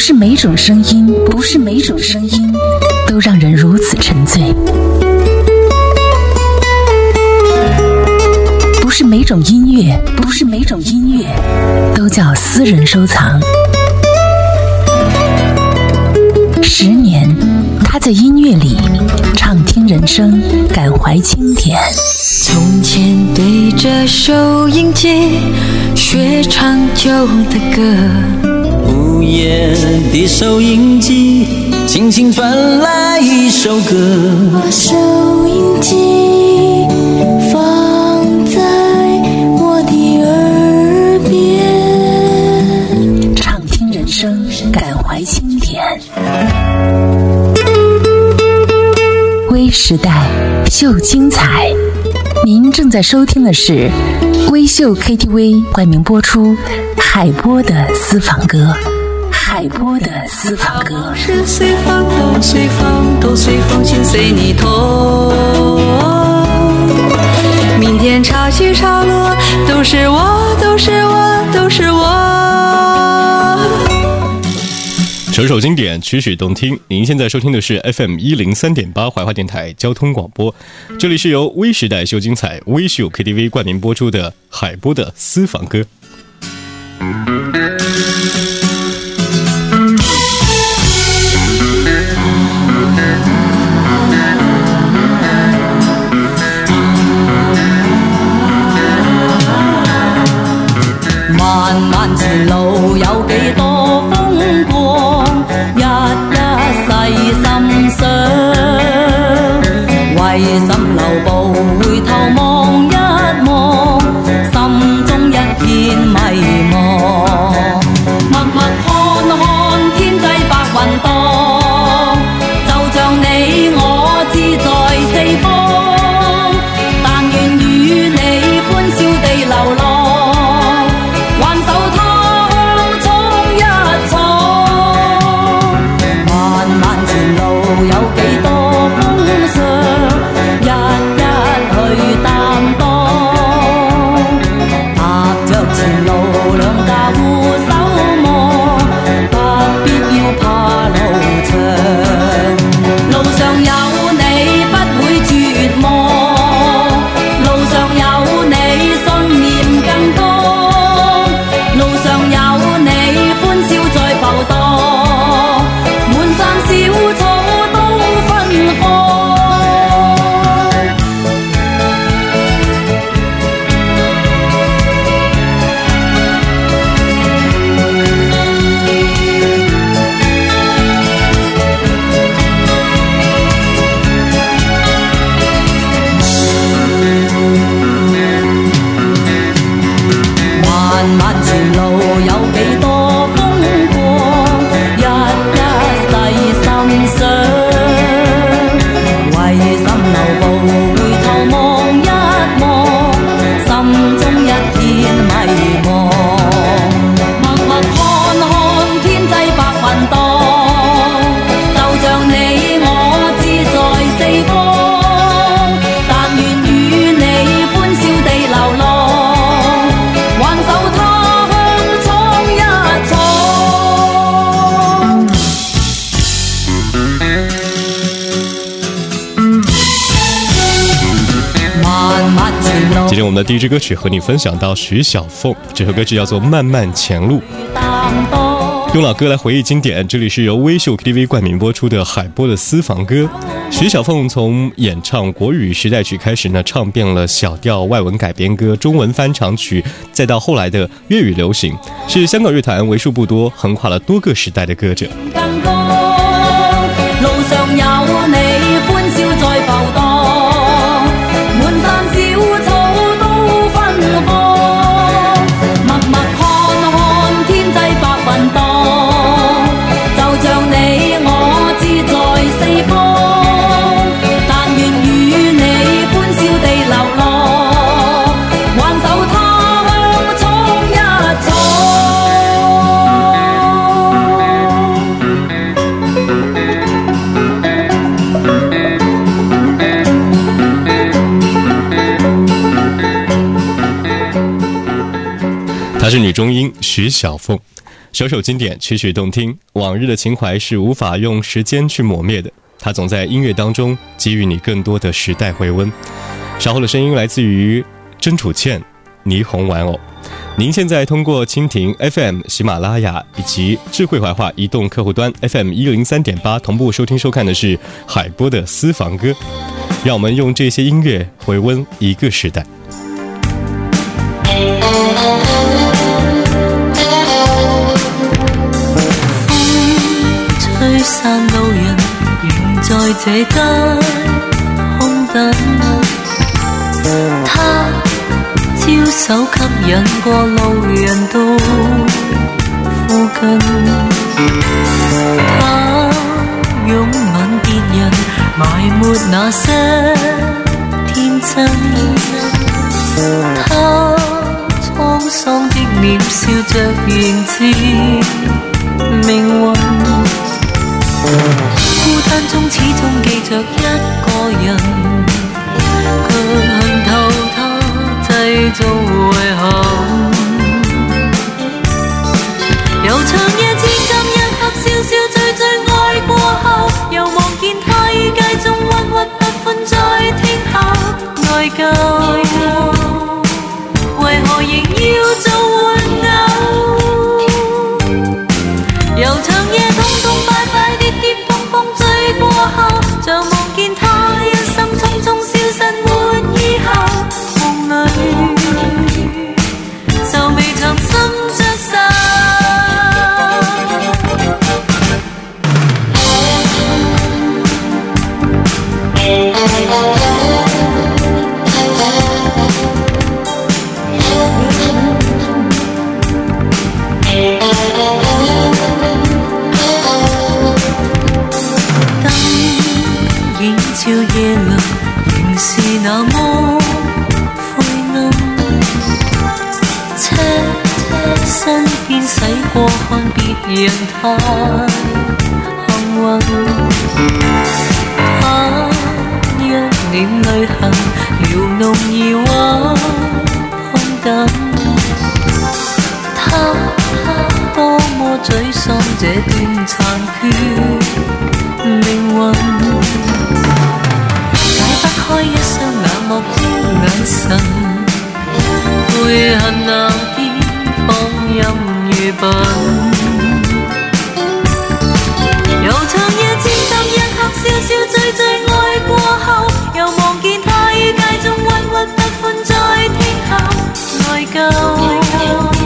不是每种声音，不是每种声音都让人如此沉醉。不是每种音乐，不是每种音乐都叫私人收藏。十年，他在音乐里畅听人生，感怀经典。从前对着收音机学唱旧的歌。午夜的收音机，轻轻传来一首歌。把收音机放在我的耳边，畅听人生，感怀经典。微时代秀精彩，您正在收听的是微秀 KTV 冠名播出海波的私房歌。海波的私房歌。是随风都随风都随风心随你痛。明天潮起潮落，都是我，都是我，都是我。首首经典，曲曲动听。您现在收听的是 FM 一零三点八怀化电台交通广播，这里是由微时代秀精彩微秀 KTV 冠名播出的海波的私房歌。歩我们的第一支歌曲和你分享到徐小凤，这首歌曲叫做《漫漫前路》，用老歌来回忆经典。这里是由微秀 KTV 冠名播出的海波的私房歌。徐小凤从演唱国语时代曲开始呢，唱遍了小调外文改编歌、中文翻唱曲，再到后来的粤语流行，是香港乐坛为数不多横跨了多个时代的歌者。是女中音徐小凤，首首经典，曲曲动听，往日的情怀是无法用时间去磨灭的。它总在音乐当中给予你更多的时代回温。稍后的声音来自于甄楚倩，《霓虹玩偶》。您现在通过蜻蜓 FM、喜马拉雅以及智慧怀化移动客户端 FM 一零三点八同步收听收看的是海波的私房歌。让我们用这些音乐回温一个时代。这街空等。他招手吸引过路人到附近，他拥吻别人，埋没那些天真。他沧桑的脸笑着迎接命运。孤单中始终记着一个人，却恨透他制造那悔恨难辨，放任愚笨。由长夜渐淡，一刻笑笑醉醉爱过后，又望见他于街中郁郁不欢，在听后内疚。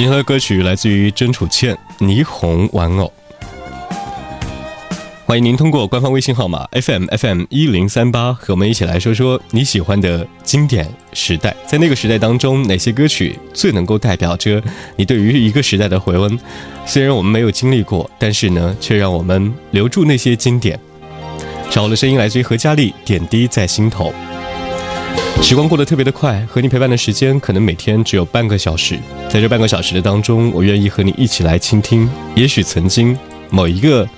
银河歌曲来自于甄楚倩，《霓虹玩偶》。欢迎您通过官方微信号码 FM FM 一零三八和我们一起来说说你喜欢的经典时代，在那个时代当中，哪些歌曲最能够代表着你对于一个时代的回温？虽然我们没有经历过，但是呢，却让我们留住那些经典。找了声音来自于何嘉丽，《点滴在心头》。时光过得特别的快，和你陪伴的时间可能每天只有半个小时。在这半个小时的当中，我愿意和你一起来倾听，也许曾经某一个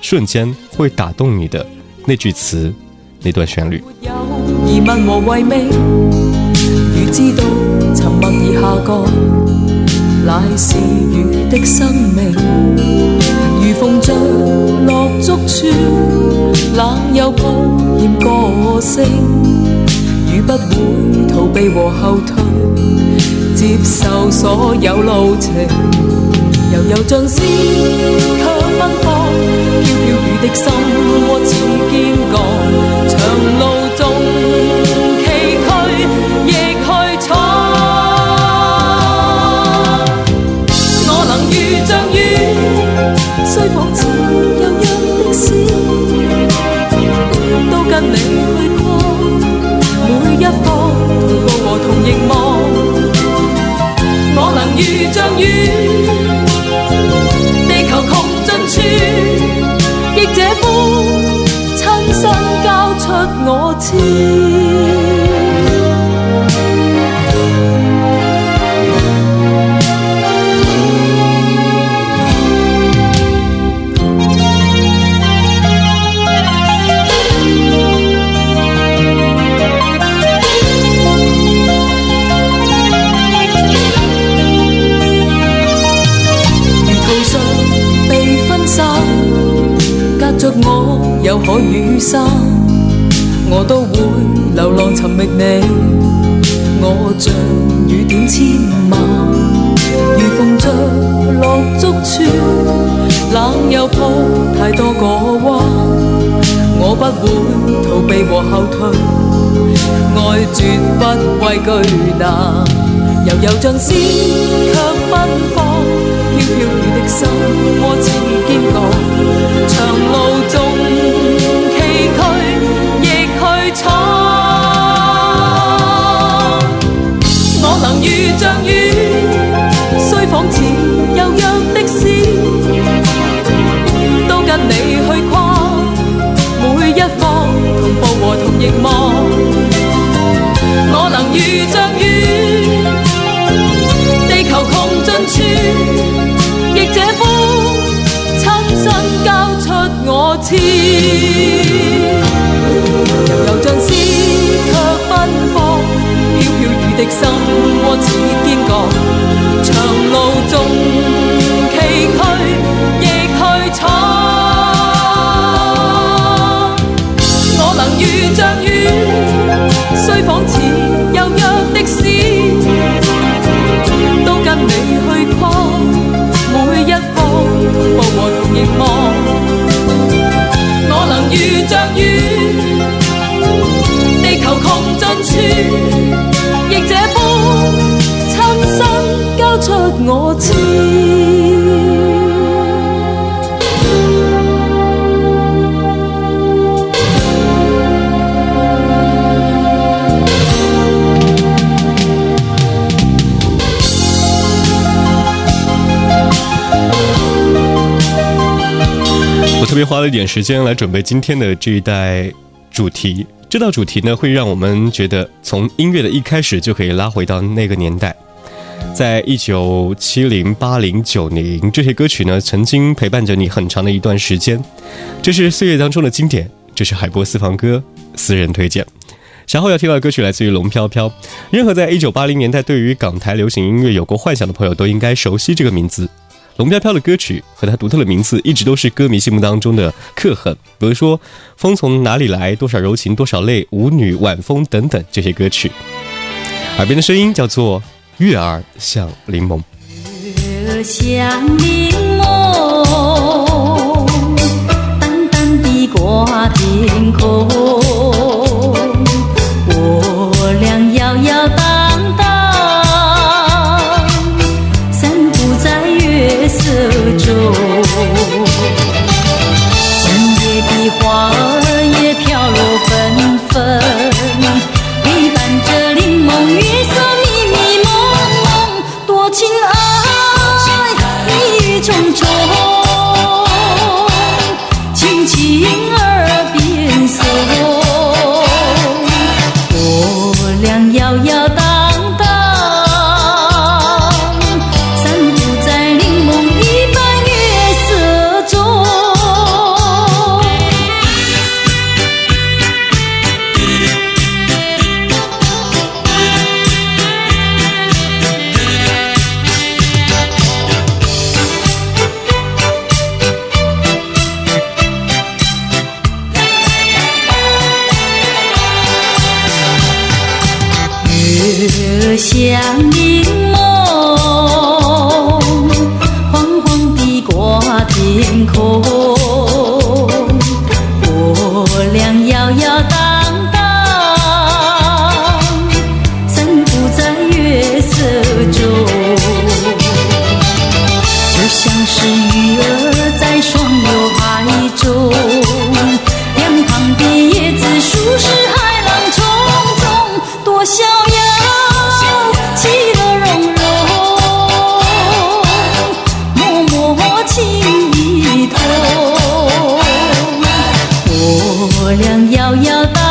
瞬间会打动你的那句词，那段旋律。疑问和畏如知道沉默已下乃是雨的生命，如逢着落足处，冷又抱歉个性，雨不会逃避和后退，接受所有路程，悠悠像丝却奔放，不畏懼難。悠悠像詩，卻奔放。飘飘雨的心窩似堅鋼，長路中崎岖亦去闯。我能遇着雨，虽仿似悠悠的詩，都跟你去跨每一方，同步和同凝望。如像雨。地球穷尽处，亦这般亲身交出我痴。别花了一点时间来准备今天的这一代主题。这道主题呢，会让我们觉得从音乐的一开始就可以拉回到那个年代，在一九七零、八零、九零，这些歌曲呢，曾经陪伴着你很长的一段时间。这是岁月当中的经典，这是海波私房歌私人推荐。稍后要听到的歌曲来自于龙飘飘。任何在一九八零年代对于港台流行音乐有过幻想的朋友，都应该熟悉这个名字。龙飘飘的歌曲和他独特的名字，一直都是歌迷心目当中的刻痕。比如说《风从哪里来》《多少柔情多少泪》《舞女》《晚风》等等这些歌曲。耳边的声音叫做《月儿像柠檬》。月儿像柠檬，淡淡地挂天空。想你。我俩摇摇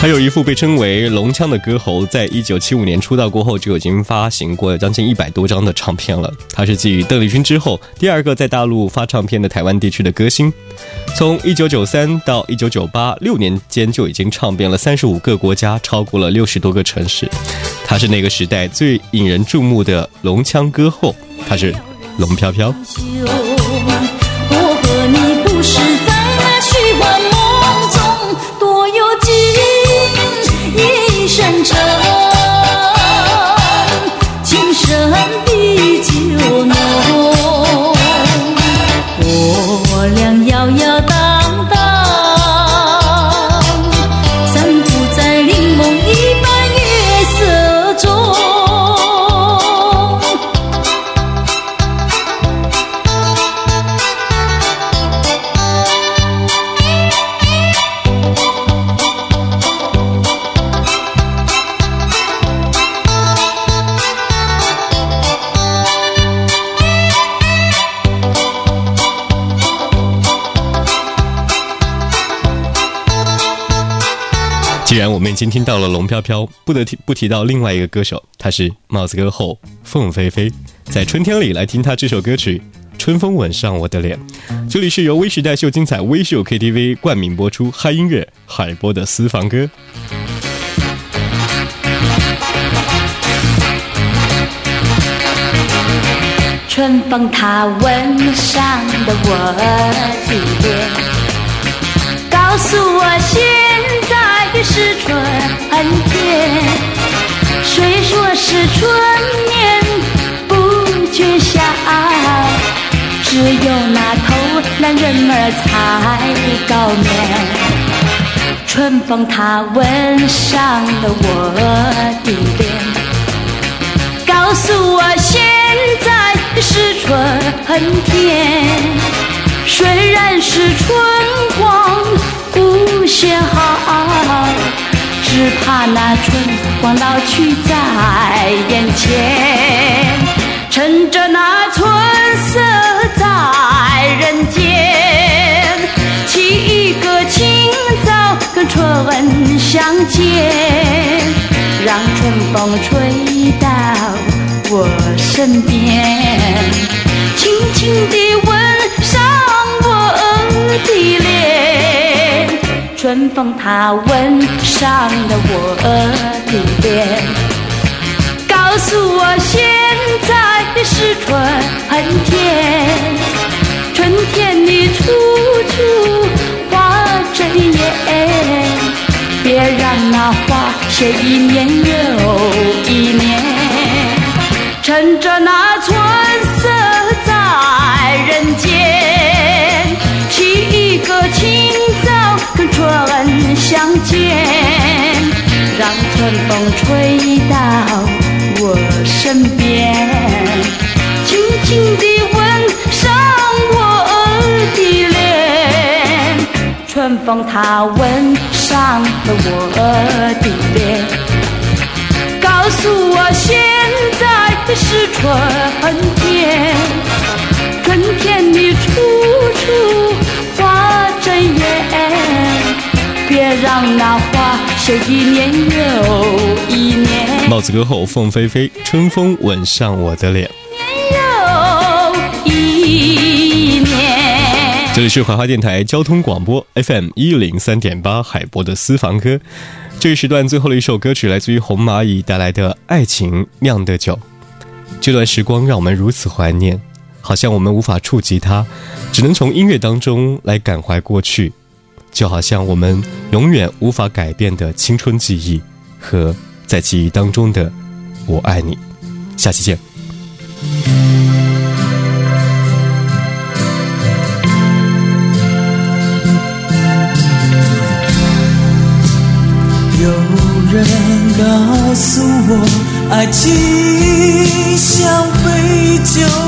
他有一副被称为“龙腔”的歌喉，在一九七五年出道过后就已经发行过将近一百多张的唱片了。他是继邓丽君之后第二个在大陆发唱片的台湾地区的歌星。从一九九三到一九九八六年间，就已经唱遍了三十五个国家，超过了六十多个城市。他是那个时代最引人注目的龙腔歌后，他是龙飘飘。既然我们已经听到了龙飘飘，不得提不提到另外一个歌手，他是帽子歌后凤飞飞。在春天里来听他这首歌曲《春风吻上我的脸》。这里是由微时代秀精彩微秀 KTV 冠名播出嗨音乐海波的私房歌。春风它吻上了我的脸，告诉我现在的是春天。虽说是春眠不觉晓，只有那头男人儿才高眠。春风它吻上了我的脸。告诉我现在是春天，虽然是春光无限好，只怕那春光老去在眼前。趁着那春色在人间，起一个清早跟春相见。让春风吹到我身边，轻轻地吻上我的脸。春风它吻上了我的脸，告诉我现在是春天。春天里处处花争艳。别让那花谢一年又一年，趁着那春色在人间，起一个清春相见，让春风吹到我身边，轻轻地吻上我的脸。春风它吻上了我的脸，告诉我现在是春天。春天里处处别让那花谢一年又一年，帽子歌后凤飞飞，春风吻上我的脸。又一年。这里是怀化电台交通广播 FM 一零三点八海波的私房歌。这一时段最后的一首歌曲来自于红蚂蚁带来的《爱情酿的酒》。这段时光让我们如此怀念，好像我们无法触及它，只能从音乐当中来感怀过去，就好像我们永远无法改变的青春记忆和在记忆当中的“我爱你”。下期见。有人告诉我，爱情像杯酒。